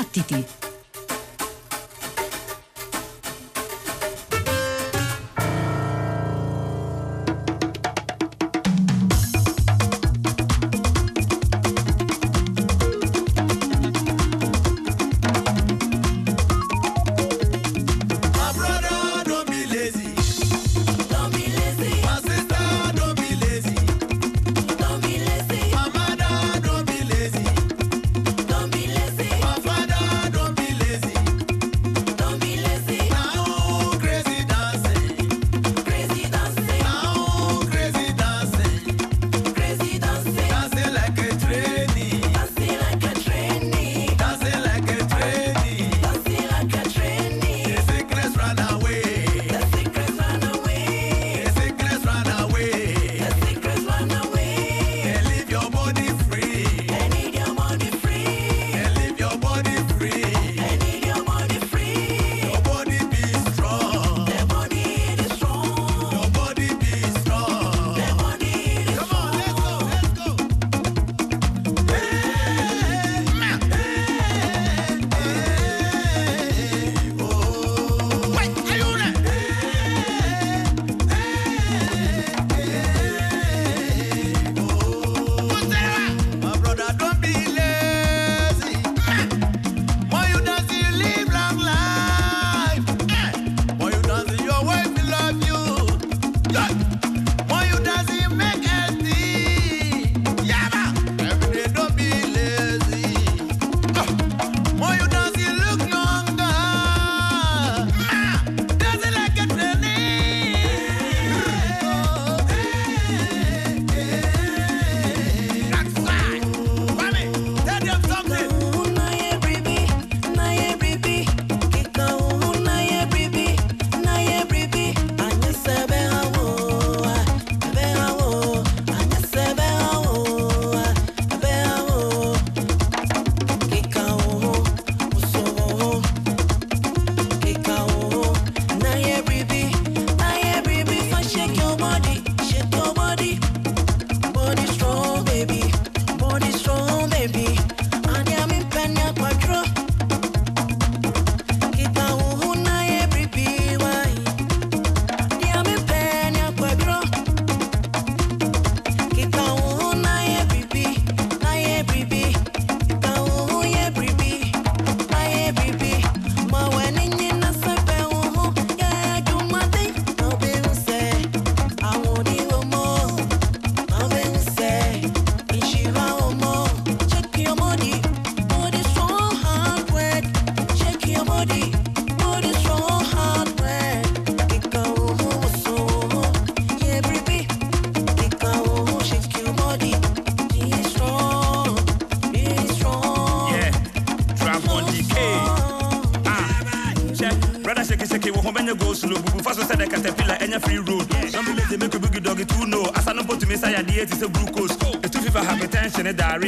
Battiti!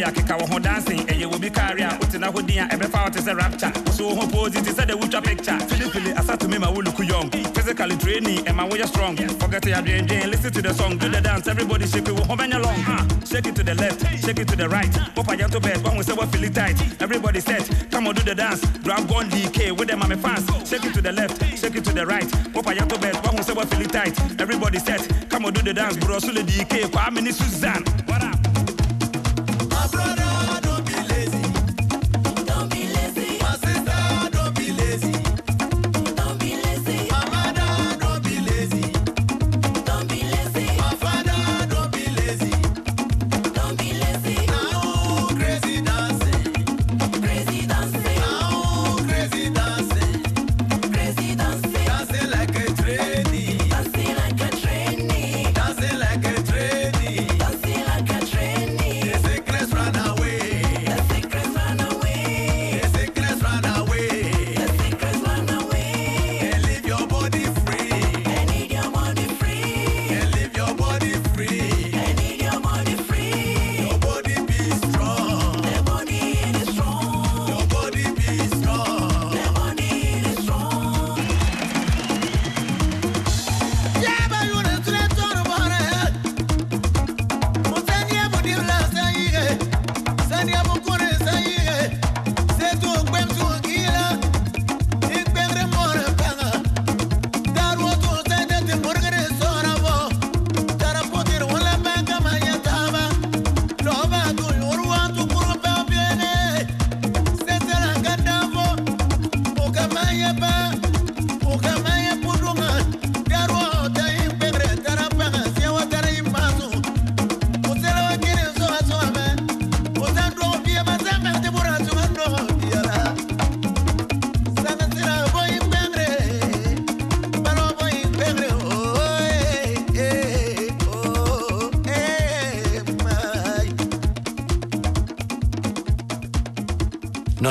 carry a kika wo ho dancing eh, eye wo bi carry a wotina ho din a ebe fa wote se rapture. Wo so ho pose ti se the wutwa picture. Filipili asatu me ma wo look young physical training and my way strong. Forget your dream dream listen to the song. Do the dance everybody shake it wo ho many long. Ah shake it to the left shake it to the right. Pop a to bed one we say we feel it tight. Everybody set come on do the dance. Drop gun dk with them my fans shake it to the left shake it to the right. Pop a to bed one we say we feel it tight. Everybody set come on do the dance. Bro so the dk kwa mini suzanne.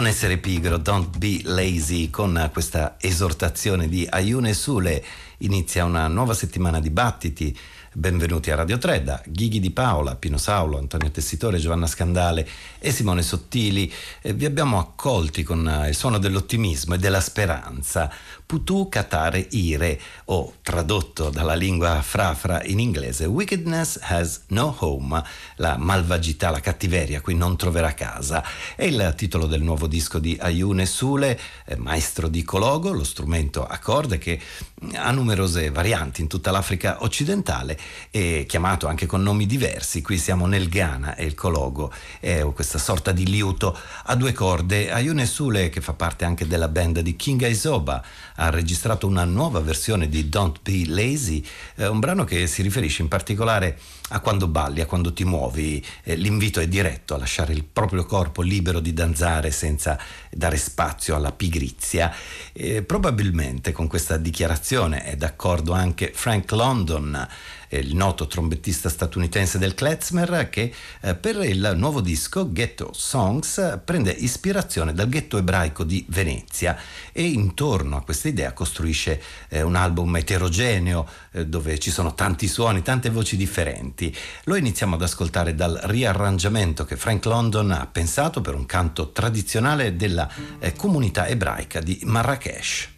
Non essere pigro, don't be lazy, con questa esortazione di Ayune Sule inizia una nuova settimana di battiti Benvenuti a Radio 3 da Ghighi di Paola, Pino Saulo, Antonio Tessitore, Giovanna Scandale e Simone Sottili. Eh, vi abbiamo accolti con eh, il suono dell'ottimismo e della speranza. Putu Katare Ire, o tradotto dalla lingua frafra in inglese, Wickedness has no home, la malvagità, la cattiveria qui non troverà casa. È il titolo del nuovo disco di Ayune Sule, eh, maestro di Cologo, lo strumento a corde che ha numerose varianti in tutta l'Africa occidentale e chiamato anche con nomi diversi. Qui siamo nel Ghana e il Cologo è questa sorta di liuto a due corde. Ayune Sule, che fa parte anche della band di King Aisoba, ha registrato una nuova versione di Don't Be Lazy, eh, un brano che si riferisce in particolare a quando balli, a quando ti muovi. Eh, l'invito è diretto a lasciare il proprio corpo libero di danzare senza dare spazio alla pigrizia. Eh, probabilmente con questa dichiarazione è d'accordo anche Frank London il noto trombettista statunitense del klezmer, che eh, per il nuovo disco Ghetto Songs prende ispirazione dal ghetto ebraico di Venezia e intorno a questa idea costruisce eh, un album eterogeneo eh, dove ci sono tanti suoni, tante voci differenti. Lo iniziamo ad ascoltare dal riarrangiamento che Frank London ha pensato per un canto tradizionale della comunità ebraica di Marrakesh.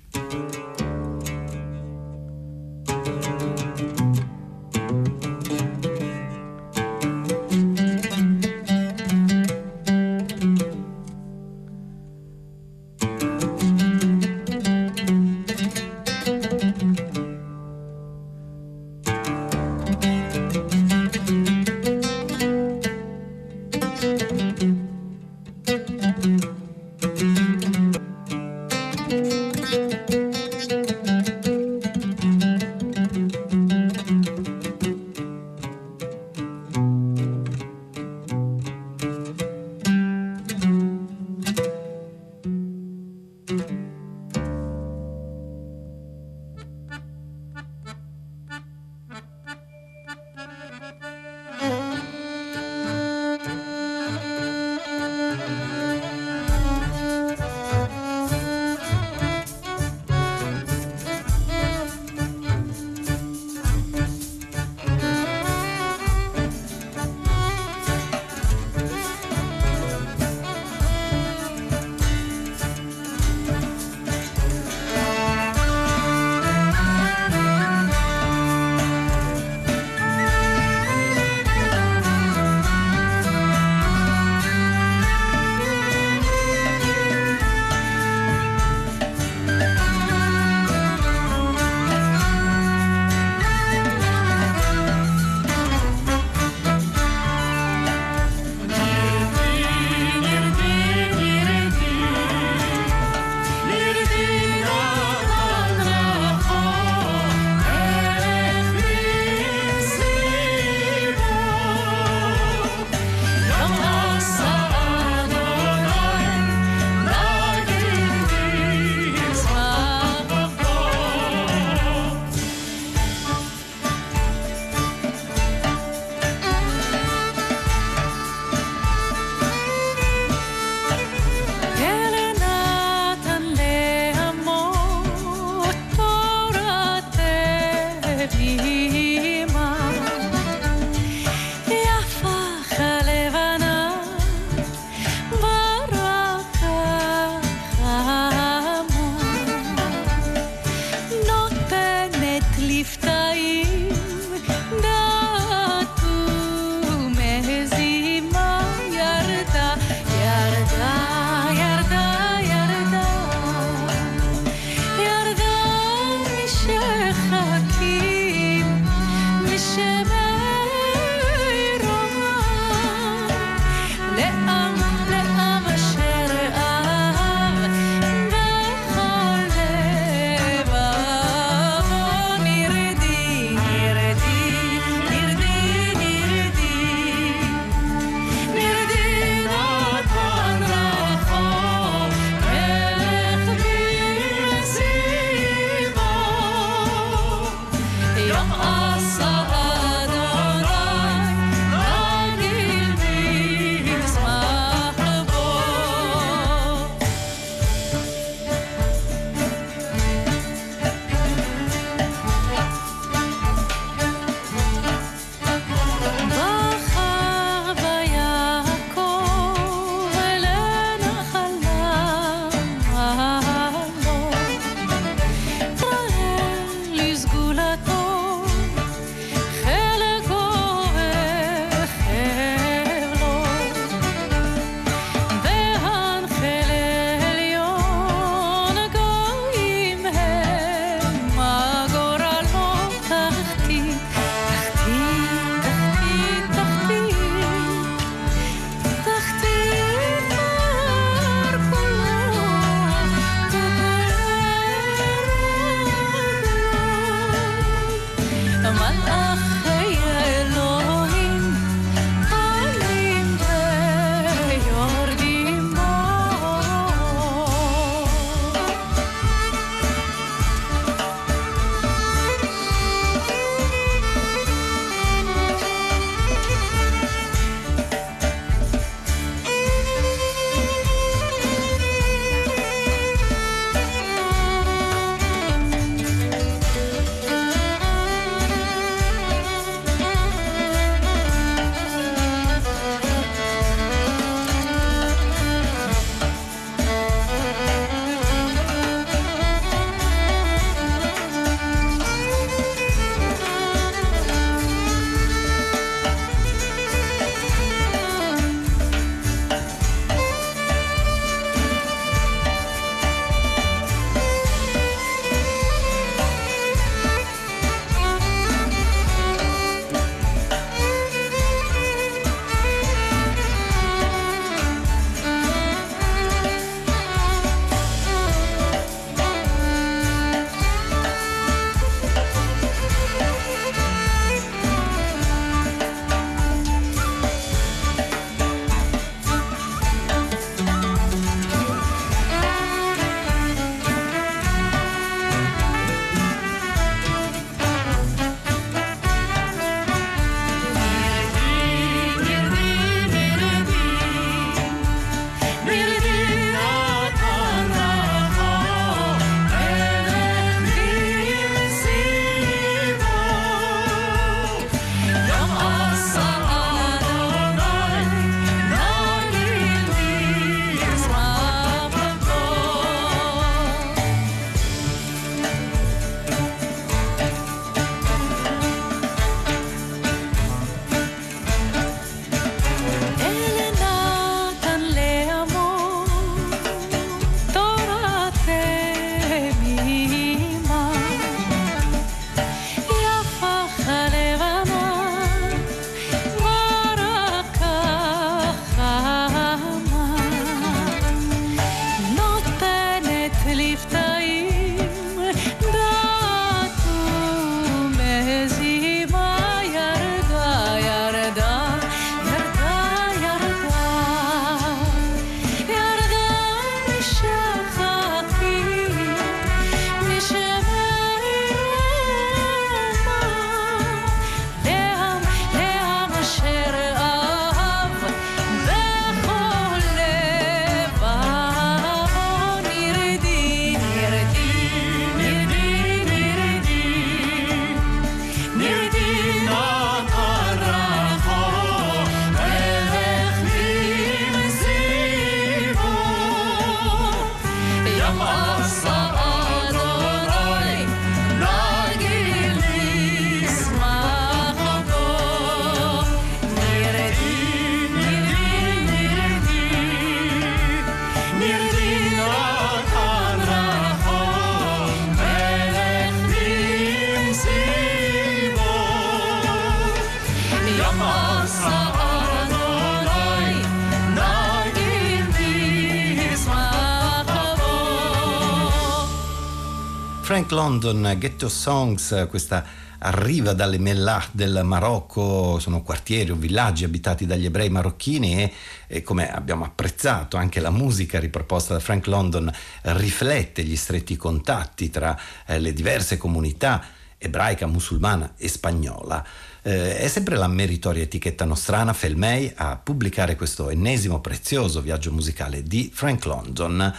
London, Ghetto Songs, questa arriva dalle Mellah del Marocco, sono quartieri o villaggi abitati dagli ebrei marocchini e, e, come abbiamo apprezzato anche la musica riproposta da Frank London riflette gli stretti contatti tra eh, le diverse comunità ebraica, musulmana e spagnola. Eh, è sempre la meritoria etichetta nostrana Felmei a pubblicare questo ennesimo prezioso viaggio musicale di Frank London.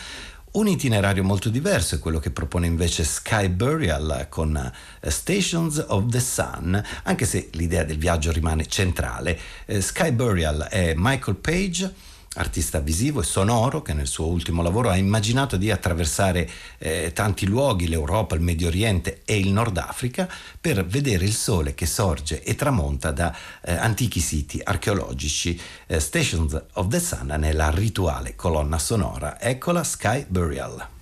Un itinerario molto diverso è quello che propone invece Sky Burial con uh, Stations of the Sun, anche se l'idea del viaggio rimane centrale. Uh, Sky Burial è Michael Page artista visivo e sonoro che nel suo ultimo lavoro ha immaginato di attraversare eh, tanti luoghi, l'Europa, il Medio Oriente e il Nord Africa, per vedere il sole che sorge e tramonta da eh, antichi siti archeologici. Eh, Stations of the Sun nella rituale colonna sonora. Eccola Sky Burial.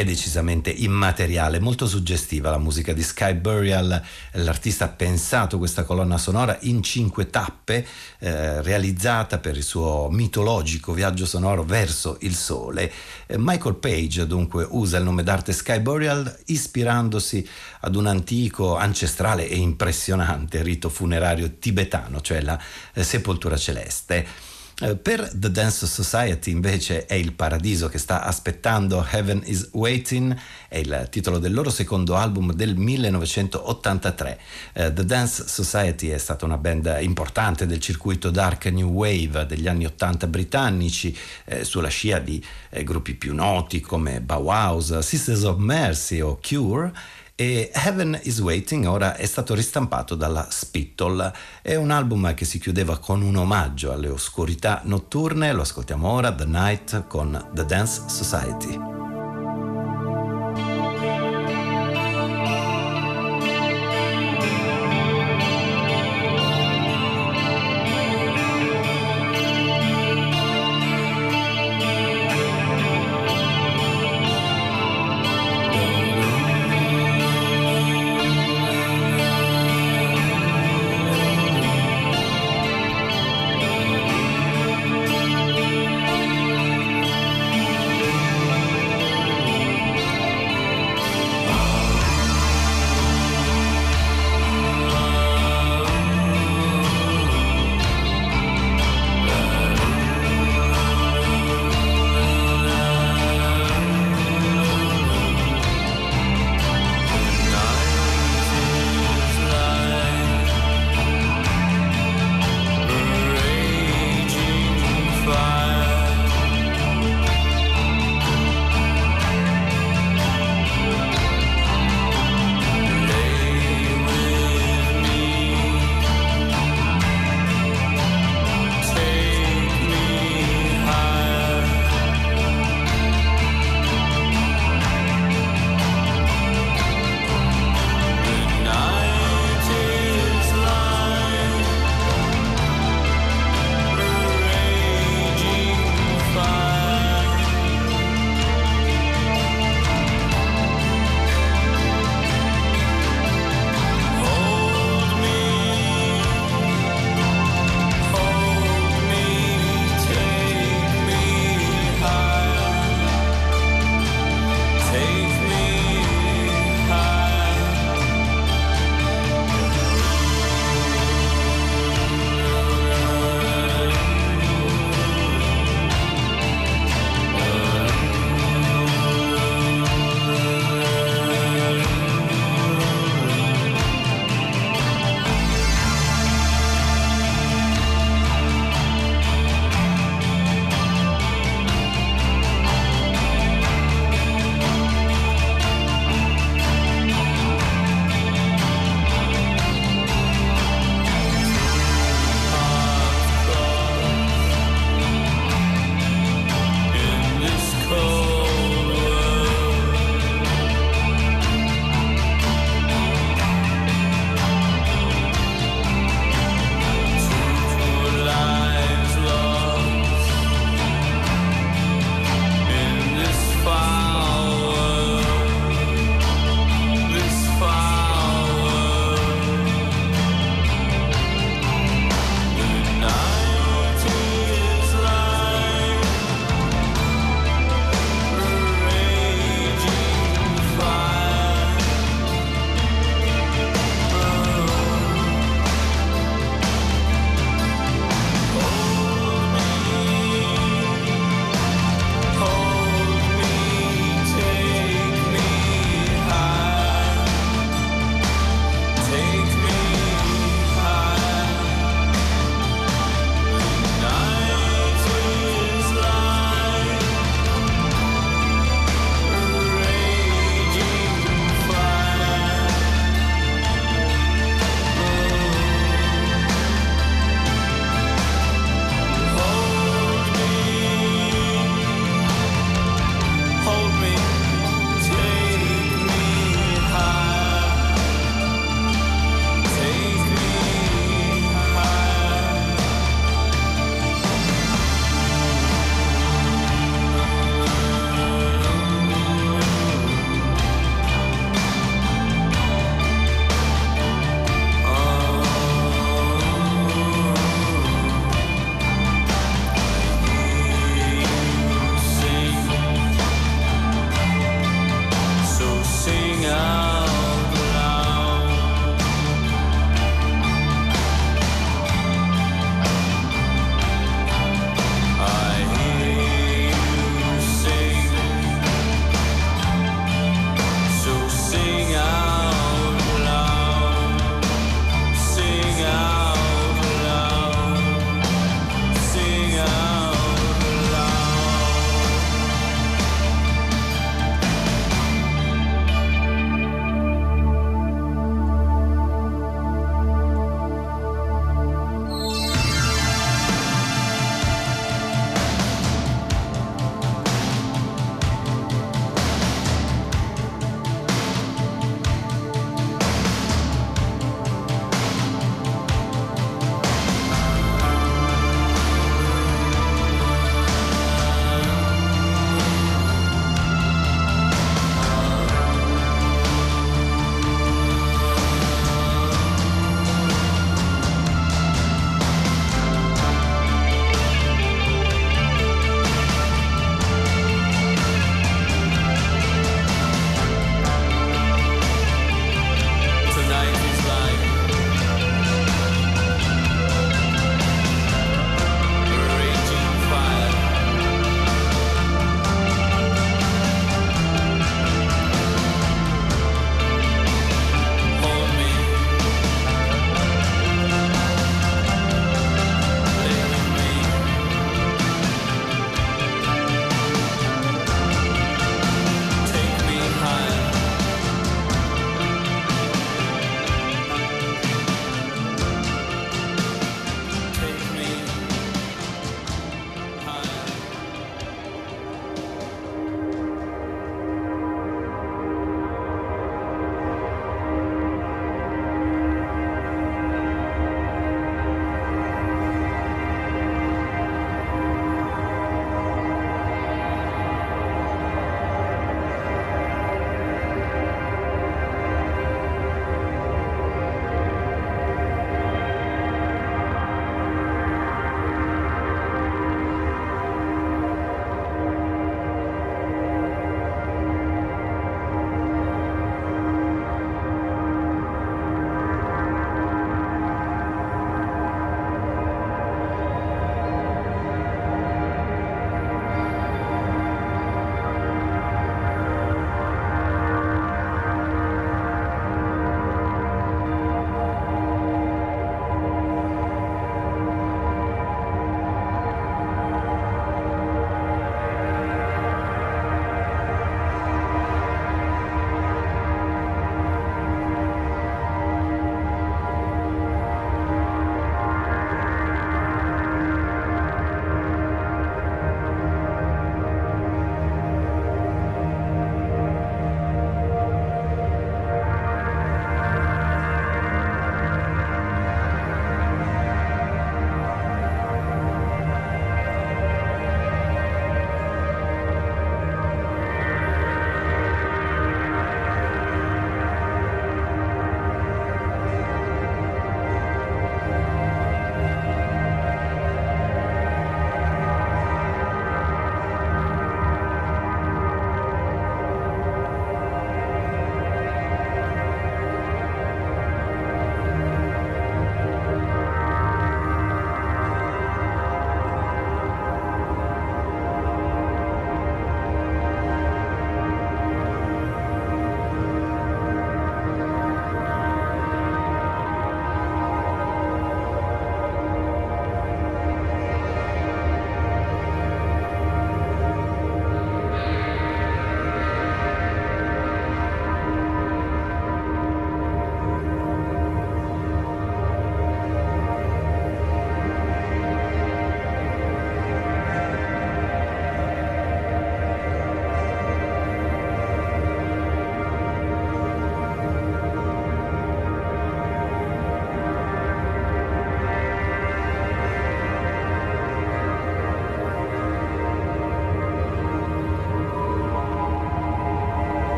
È decisamente immateriale, molto suggestiva la musica di Sky Burial. L'artista ha pensato questa colonna sonora in cinque tappe, eh, realizzata per il suo mitologico viaggio sonoro verso il sole. Eh, Michael Page dunque usa il nome d'arte Sky Burial ispirandosi ad un antico, ancestrale e impressionante rito funerario tibetano, cioè la eh, sepoltura celeste. Eh, per The Dance Society invece è il paradiso che sta aspettando Heaven is Waiting, è il titolo del loro secondo album del 1983. Uh, The Dance Society è stata una band importante del circuito dark new wave degli anni 80 britannici, eh, sulla scia di eh, gruppi più noti come Bauhaus, Sisters of Mercy o Cure e Heaven is Waiting ora è stato ristampato dalla Spittle. È un album che si chiudeva con un omaggio alle oscurità notturne, lo ascoltiamo ora, The Night con The Dance Society.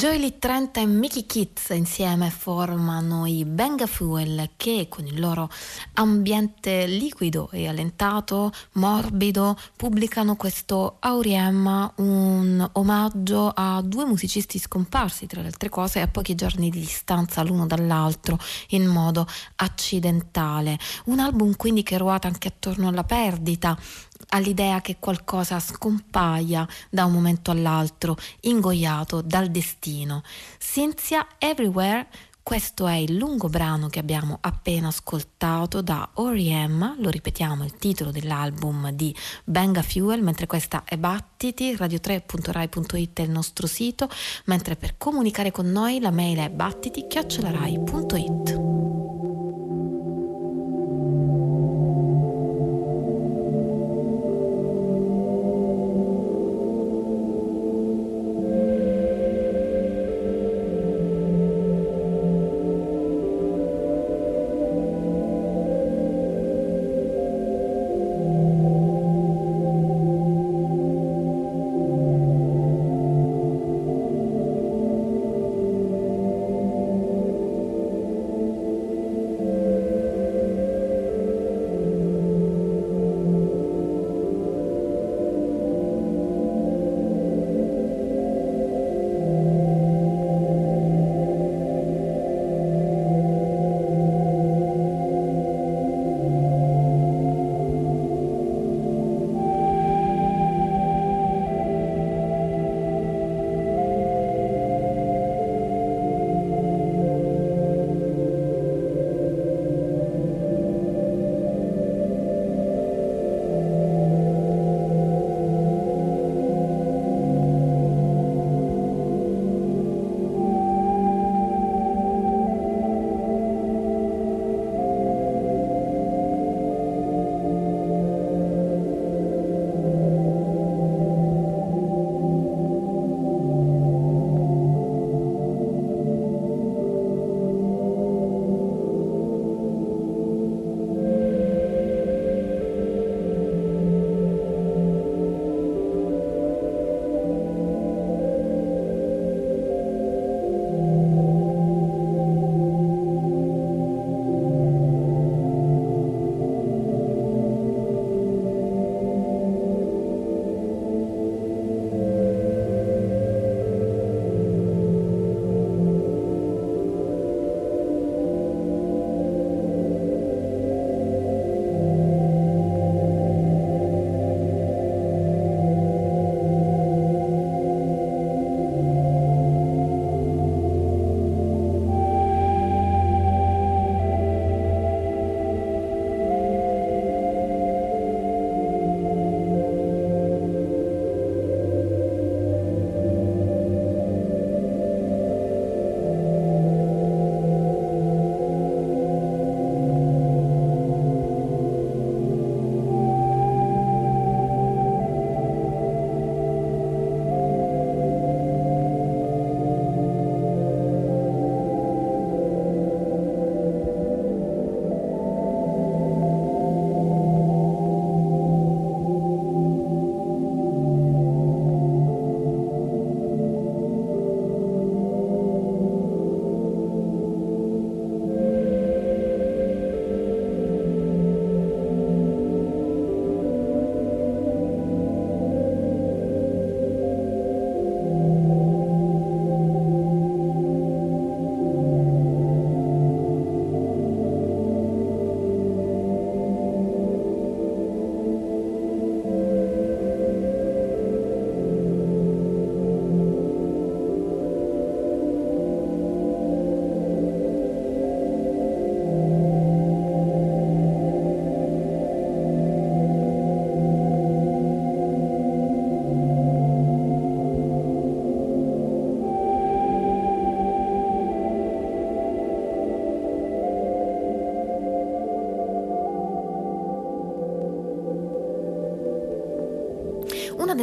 Joy Lee 30 e Mickey Kitts insieme formano i Benga Fuel che con il loro ambiente liquido e allentato, morbido, pubblicano questo Auriem, un omaggio a due musicisti scomparsi tra le altre cose a pochi giorni di distanza l'uno dall'altro in modo accidentale. Un album quindi che ruota anche attorno alla perdita, all'idea che qualcosa scompaia da un momento all'altro, ingoiato dal destino. Cynthia Everywhere questo è il lungo brano che abbiamo appena ascoltato da Oriem, lo ripetiamo, il titolo dell'album di Benga Fuel, mentre questa è Battiti, radio3.rai.it è il nostro sito, mentre per comunicare con noi la mail è battiti-rai.it.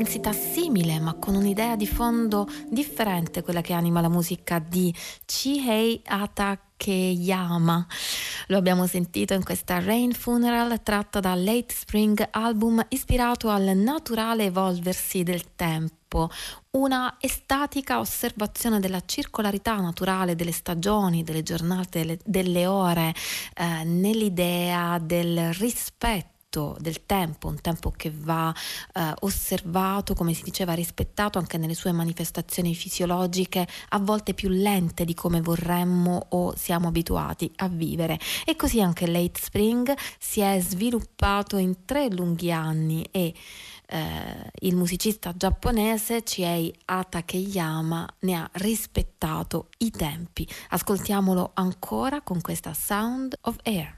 una densità simile ma con un'idea di fondo differente, quella che anima la musica di Chihei Atakeyama. Lo abbiamo sentito in questa Rain Funeral tratta dal Late Spring album ispirato al naturale evolversi del tempo tempo, una estatica osservazione della circolarità naturale delle stagioni, delle giornate, delle, delle ore, eh, nell'idea del rispetto del tempo, un tempo che va eh, osservato, come si diceva, rispettato anche nelle sue manifestazioni fisiologiche, a volte più lente di come vorremmo o siamo abituati a vivere. E così anche Late Spring si è sviluppato in tre lunghi anni e eh, il musicista giapponese Chiei Atakeyama ne ha rispettato i tempi. Ascoltiamolo ancora con questa Sound of Air.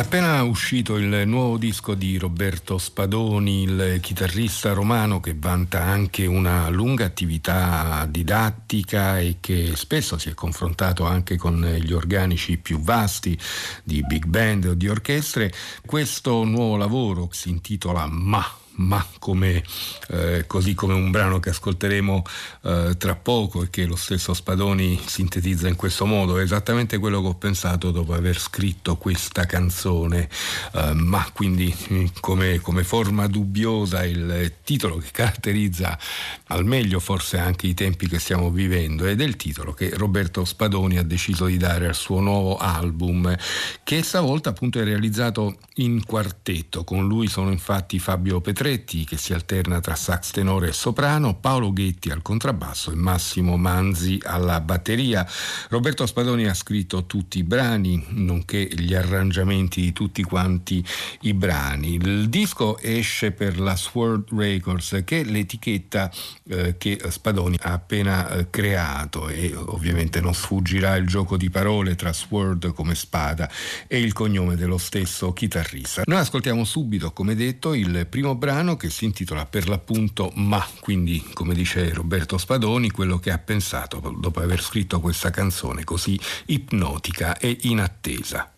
Appena uscito il nuovo disco di Roberto Spadoni, il chitarrista romano che vanta anche una lunga attività didattica e che spesso si è confrontato anche con gli organici più vasti di big band o di orchestre. Questo nuovo lavoro si intitola Ma ma come, eh, così come un brano che ascolteremo eh, tra poco e che lo stesso Spadoni sintetizza in questo modo, è esattamente quello che ho pensato dopo aver scritto questa canzone, eh, ma quindi mm, come, come, forma dubbiosa il titolo che caratterizza al meglio forse anche i tempi che stiamo vivendo ed è il titolo che Roberto Spadoni ha deciso di dare al suo nuovo album che stavolta appunto è realizzato in quartetto, con lui sono infatti Fabio Petretti, Petretti che si alterna tra sax tenore e soprano, Paolo Ghetti al contrabbasso e Massimo Manzi alla batteria. Roberto Spadoni ha scritto tutti i brani, nonché gli arrangiamenti di tutti quanti i brani. Il disco esce per la Sword Records, che è l'etichetta eh, che Spadoni ha appena eh, creato e ovviamente non sfuggirà il gioco di parole tra Sword come spada e il cognome dello stesso chitarrista. Noi ascoltiamo subito, come detto, il primo brano brano che si intitola per l'appunto Ma, quindi come dice Roberto Spadoni, quello che ha pensato dopo aver scritto questa canzone così ipnotica e inattesa.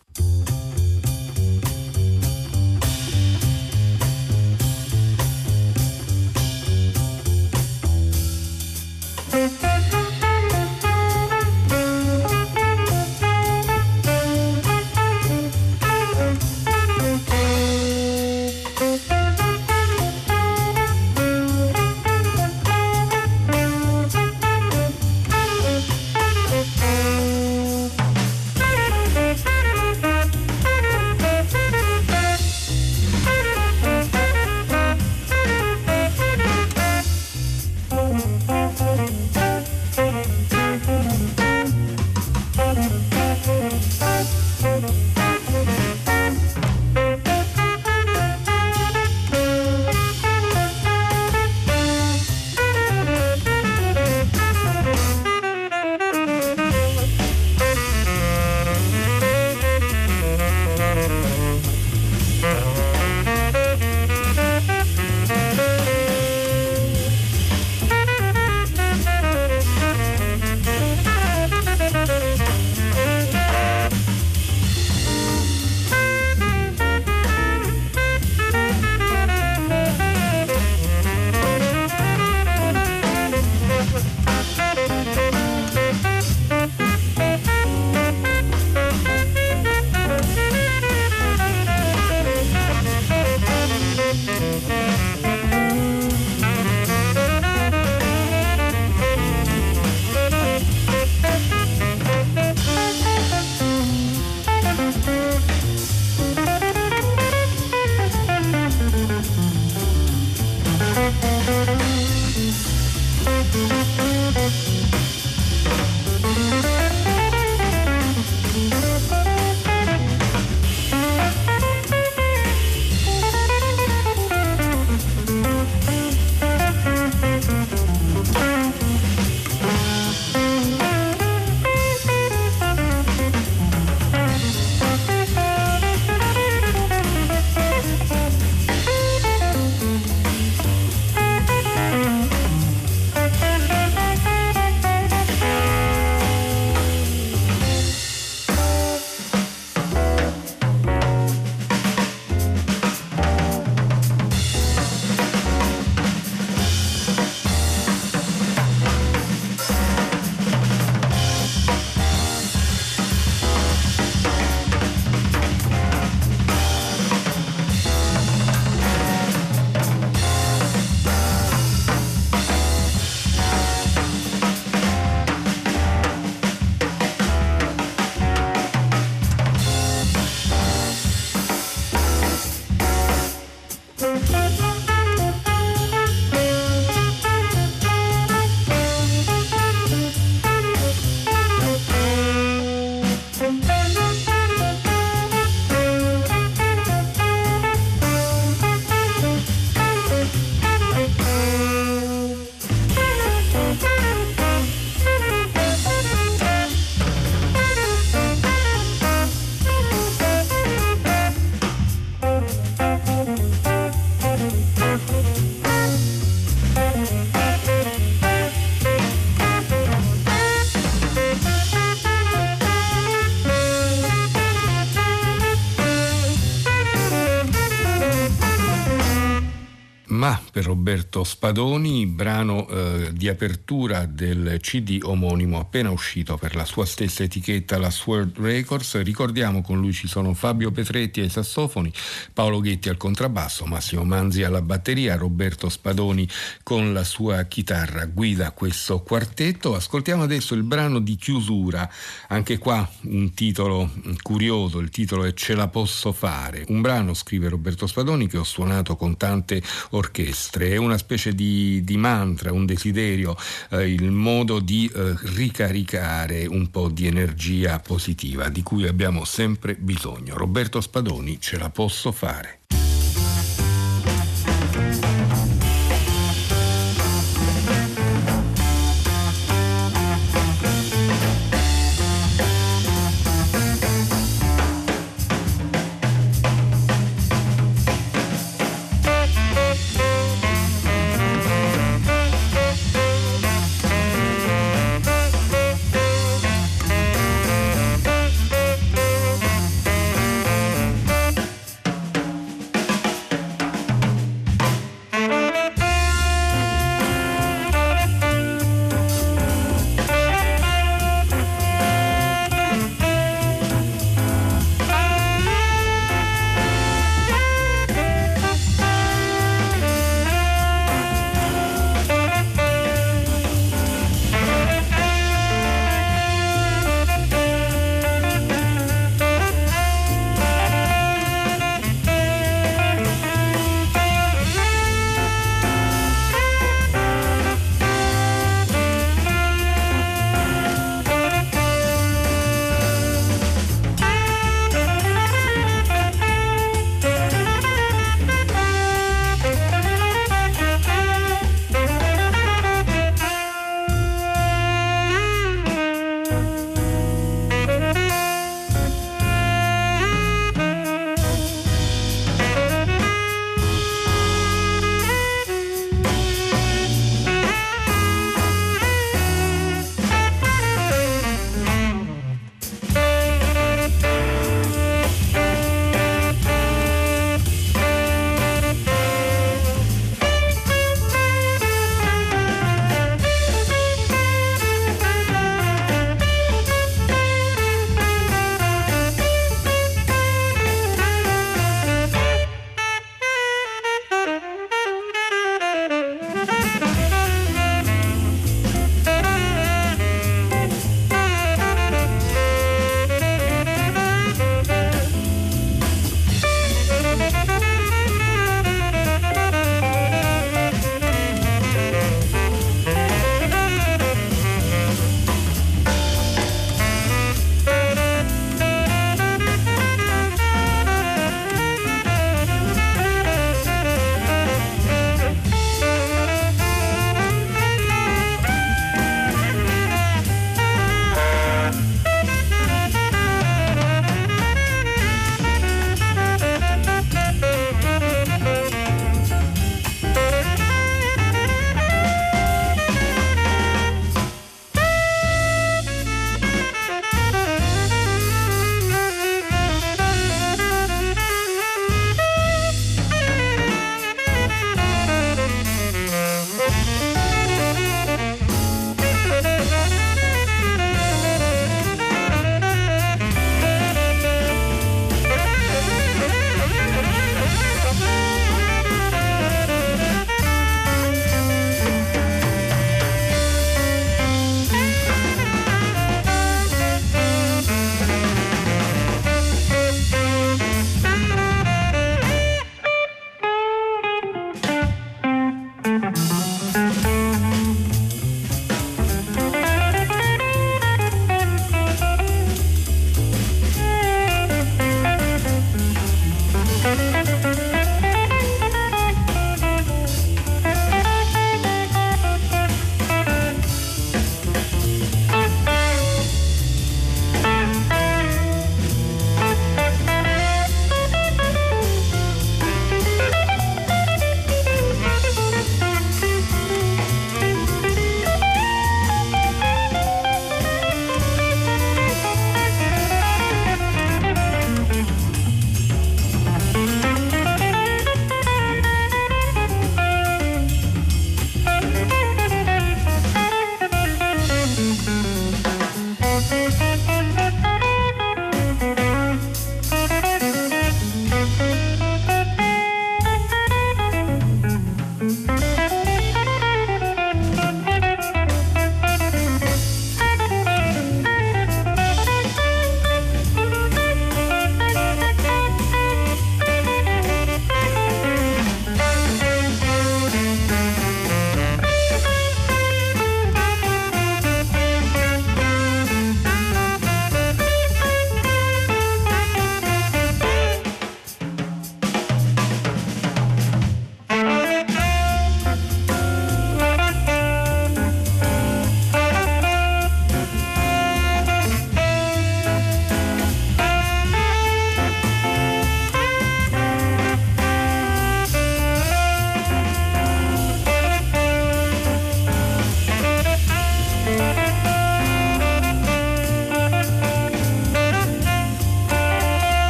Roberto Spadoni, brano eh, di apertura del CD omonimo appena uscito per la sua stessa etichetta, la Sword Records. Ricordiamo con lui ci sono Fabio Petretti ai sassofoni, Paolo Ghetti al contrabbasso, Massimo Manzi alla batteria, Roberto Spadoni con la sua chitarra guida questo quartetto. Ascoltiamo adesso il brano di chiusura, anche qua un titolo curioso, il titolo è Ce la posso fare. Un brano, scrive Roberto Spadoni, che ho suonato con tante orchestre. È una specie di, di mantra, un desiderio, eh, il modo di eh, ricaricare un po' di energia positiva di cui abbiamo sempre bisogno. Roberto Spadoni, ce la posso fare.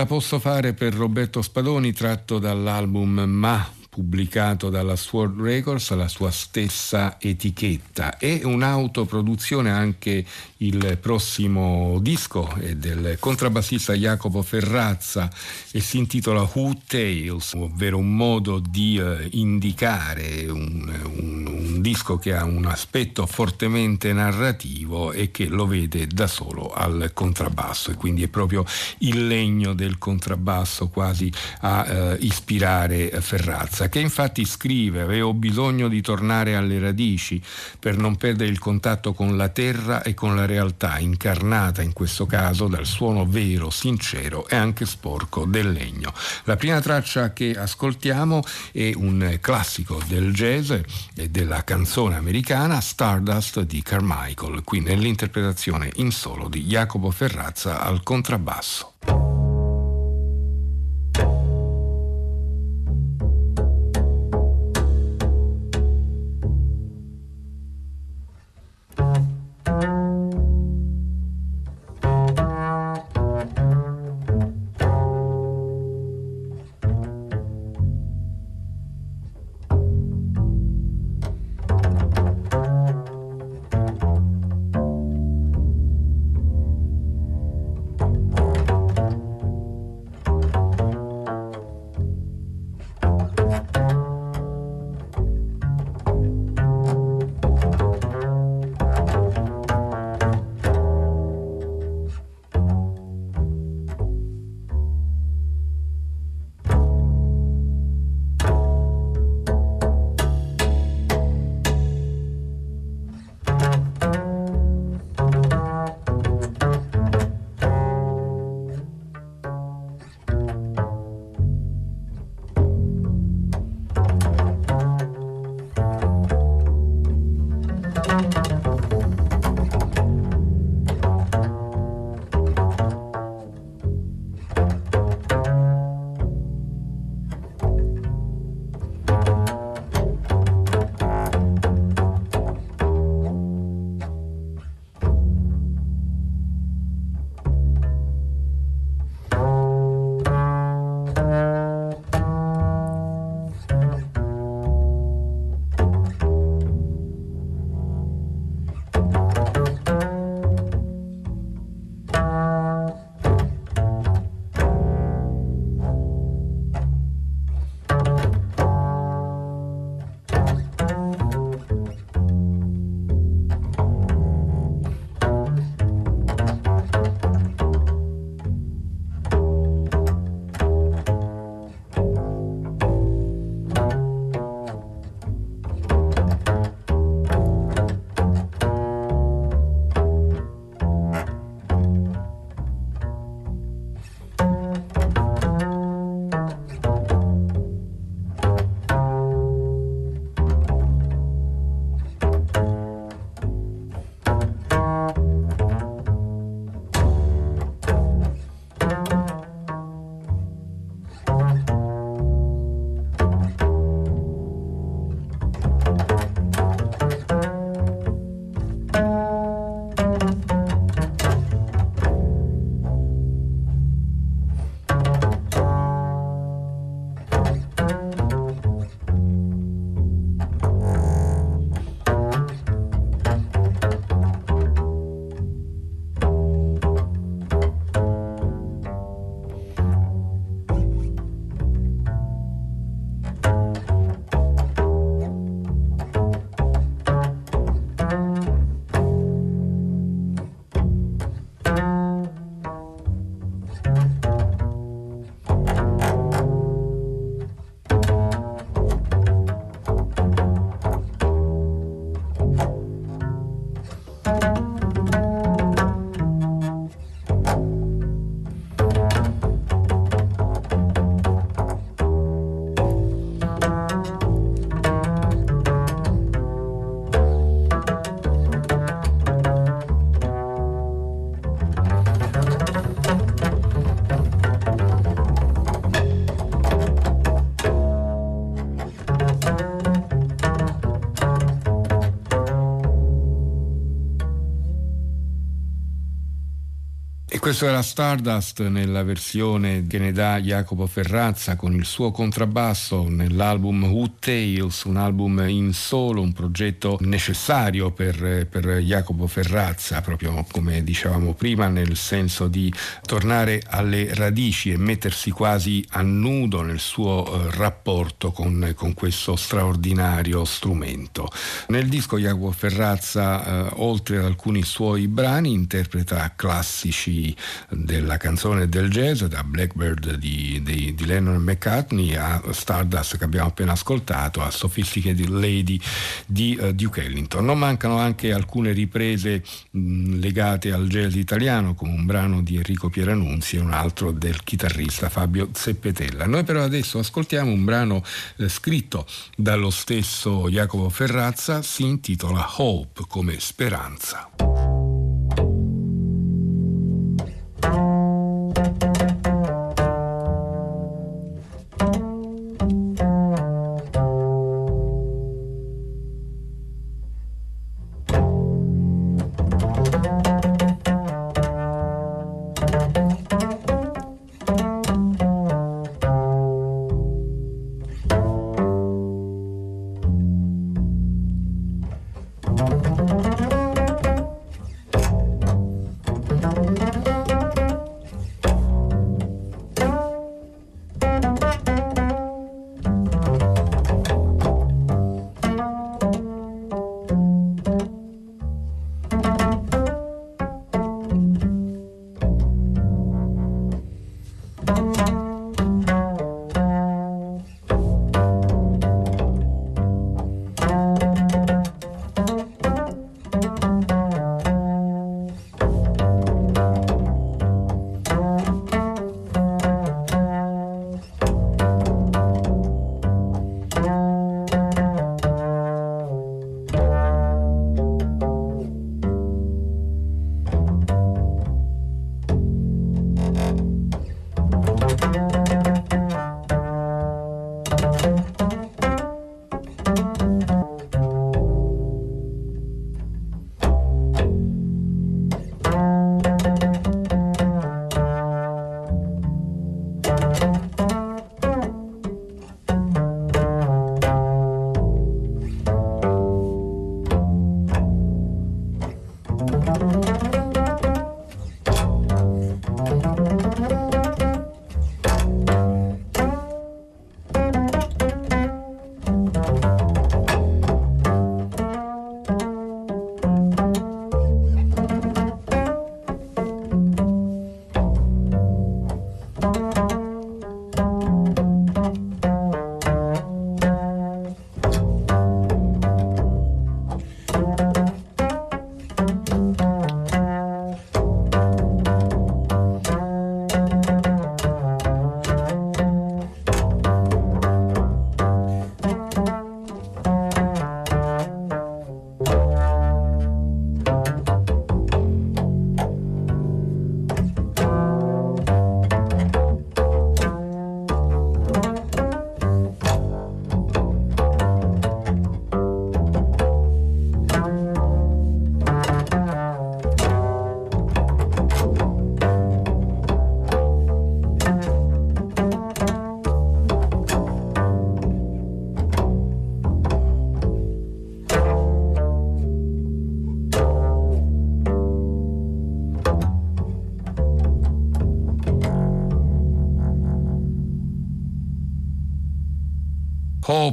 La posso fare per Roberto Spadoni tratto dall'album Ma pubblicato dalla Sword Records, la sua stessa etichetta. È un'autoproduzione anche il prossimo disco è del contrabbassista Jacopo Ferrazza e si intitola Who Tales, ovvero un modo di eh, indicare un, un, un disco che ha un aspetto fortemente narrativo e che lo vede da solo al contrabbasso e quindi è proprio il legno del contrabbasso quasi a eh, ispirare Ferrazza che infatti scrive avevo bisogno di tornare alle radici per non perdere il contatto con la terra e con la realtà incarnata in questo caso dal suono vero, sincero e anche sporco del legno. La prima traccia che ascoltiamo è un classico del jazz e della canzone americana Stardust di Carmichael, qui nell'interpretazione in solo di Jacopo Ferrazza al contrabbasso. Questo era Stardust nella versione che ne dà Jacopo Ferrazza con il suo contrabbasso nell'album Who Tales, un album in solo, un progetto necessario per, per Jacopo Ferrazza, proprio come dicevamo prima, nel senso di tornare alle radici e mettersi quasi a nudo nel suo eh, rapporto con, con, questo straordinario strumento. Nel disco Jacopo Ferrazza, eh, oltre ad alcuni suoi brani, interpreta classici della canzone del jazz, da Blackbird di, di, di Lennon e McCartney a Stardust che abbiamo appena ascoltato, a Sophisticated Lady di uh, Duke Ellington. Non mancano anche alcune riprese mh, legate al jazz italiano, come un brano di Enrico Pieranunzi e un altro del chitarrista Fabio Zeppetella. Noi però adesso ascoltiamo un brano eh, scritto dallo stesso Jacopo Ferrazza, si intitola Hope come speranza.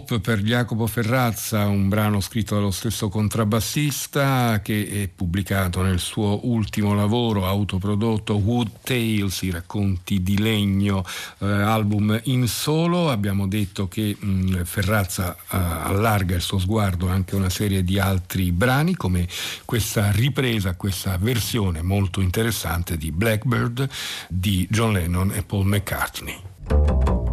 Hope per Jacopo Ferrazza, un brano scritto dallo stesso contrabbassista che è pubblicato nel suo ultimo lavoro autoprodotto Wood Tales, i racconti di legno, eh, album in solo. Abbiamo detto che mh, Ferrazza eh, allarga il suo sguardo anche a una serie di altri brani come questa ripresa, questa versione molto interessante di Blackbird di John Lennon e Paul McCartney.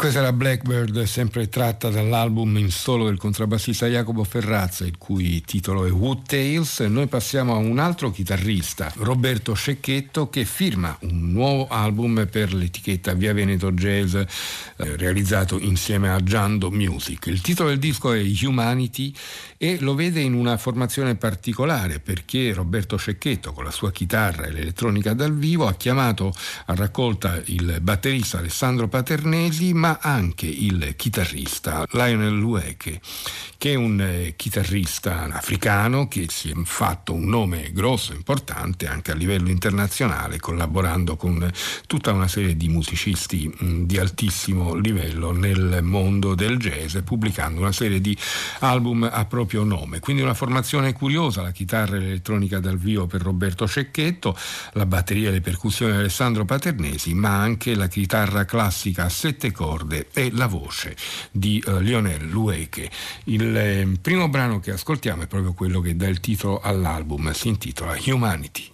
Questa era Blackbird, sempre tratta dall'album in solo del contrabbassista Jacopo Ferrazza, il cui titolo è Wood Tales. Noi passiamo a un altro chitarrista, Roberto Cecchetto, che firma un nuovo album per l'etichetta Via Veneto Jazz, eh, realizzato insieme a Giando Music. Il titolo del disco è Humanity e lo vede in una formazione particolare perché Roberto Cecchetto, con la sua chitarra e l'elettronica dal vivo, ha chiamato a raccolta il batterista Alessandro Paternesi, ma anche il chitarrista Lionel Lueke, che è un eh, chitarrista africano che si è fatto un nome grosso, importante anche a livello internazionale, collaborando con tutta una serie di musicisti mh, di altissimo livello nel mondo del jazz, pubblicando una serie di album a proprio nome. Quindi una formazione curiosa, la chitarra e l'elettronica dal vivo per Roberto Cecchetto, la batteria e le percussioni di Alessandro Paternesi, ma anche la chitarra classica a sette corde e la voce di uh, Lionel Lueke. Il eh, primo brano che ascoltiamo è proprio quello che dà il titolo all'album, si intitola Humanity.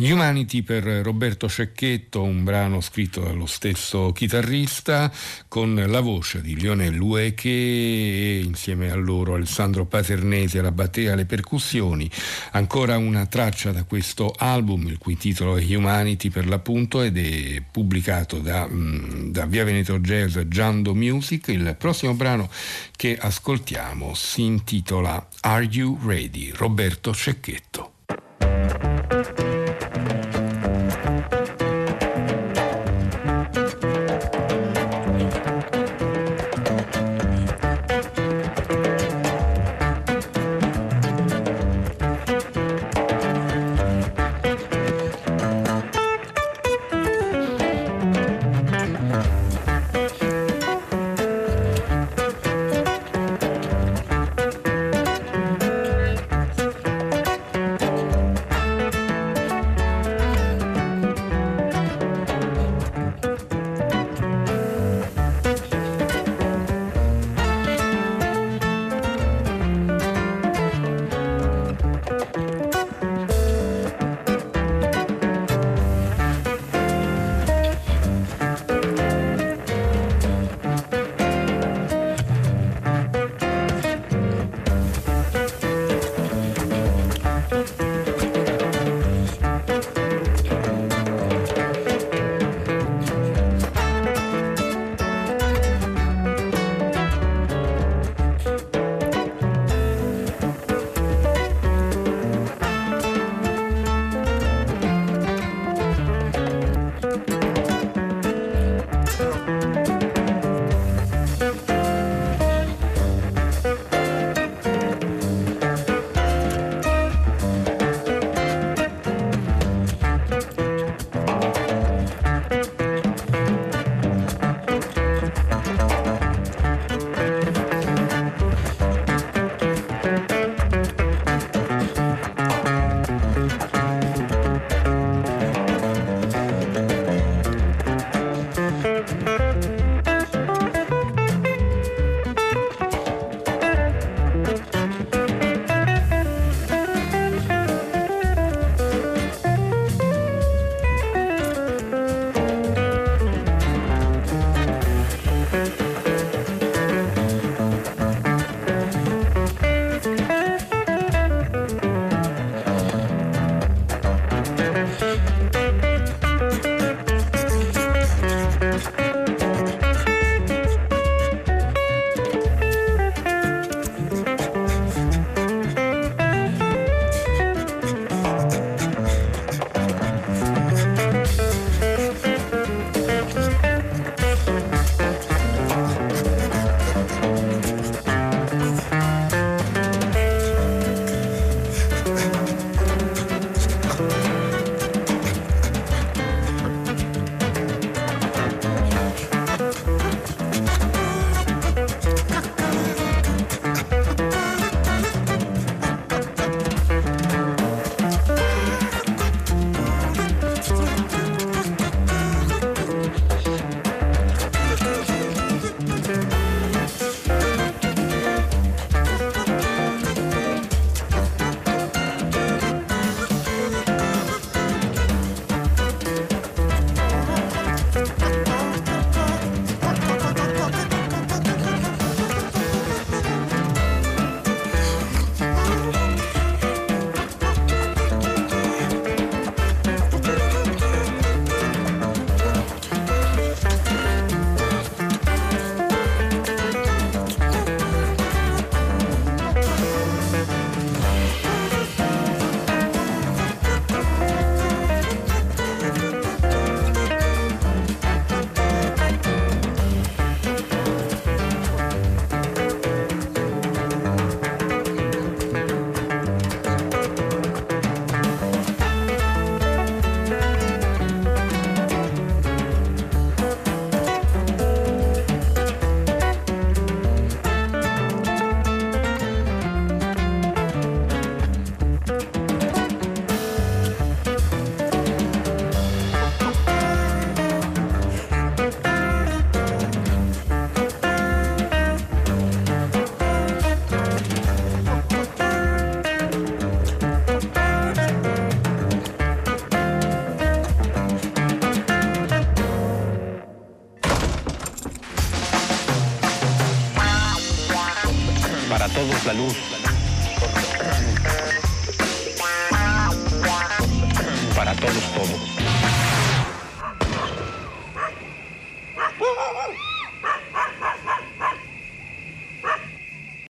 Humanity per Roberto Cecchetto, un brano scritto dallo stesso chitarrista con la voce di Lionel Lueche e insieme a loro Alessandro Paternesi alla batteria e alle percussioni. Ancora una traccia da questo album, il cui titolo è Humanity per l'appunto ed è pubblicato da, mm, da Via Veneto Jazz Giando Music. Il prossimo brano che ascoltiamo si intitola Are You Ready? Roberto Cecchetto.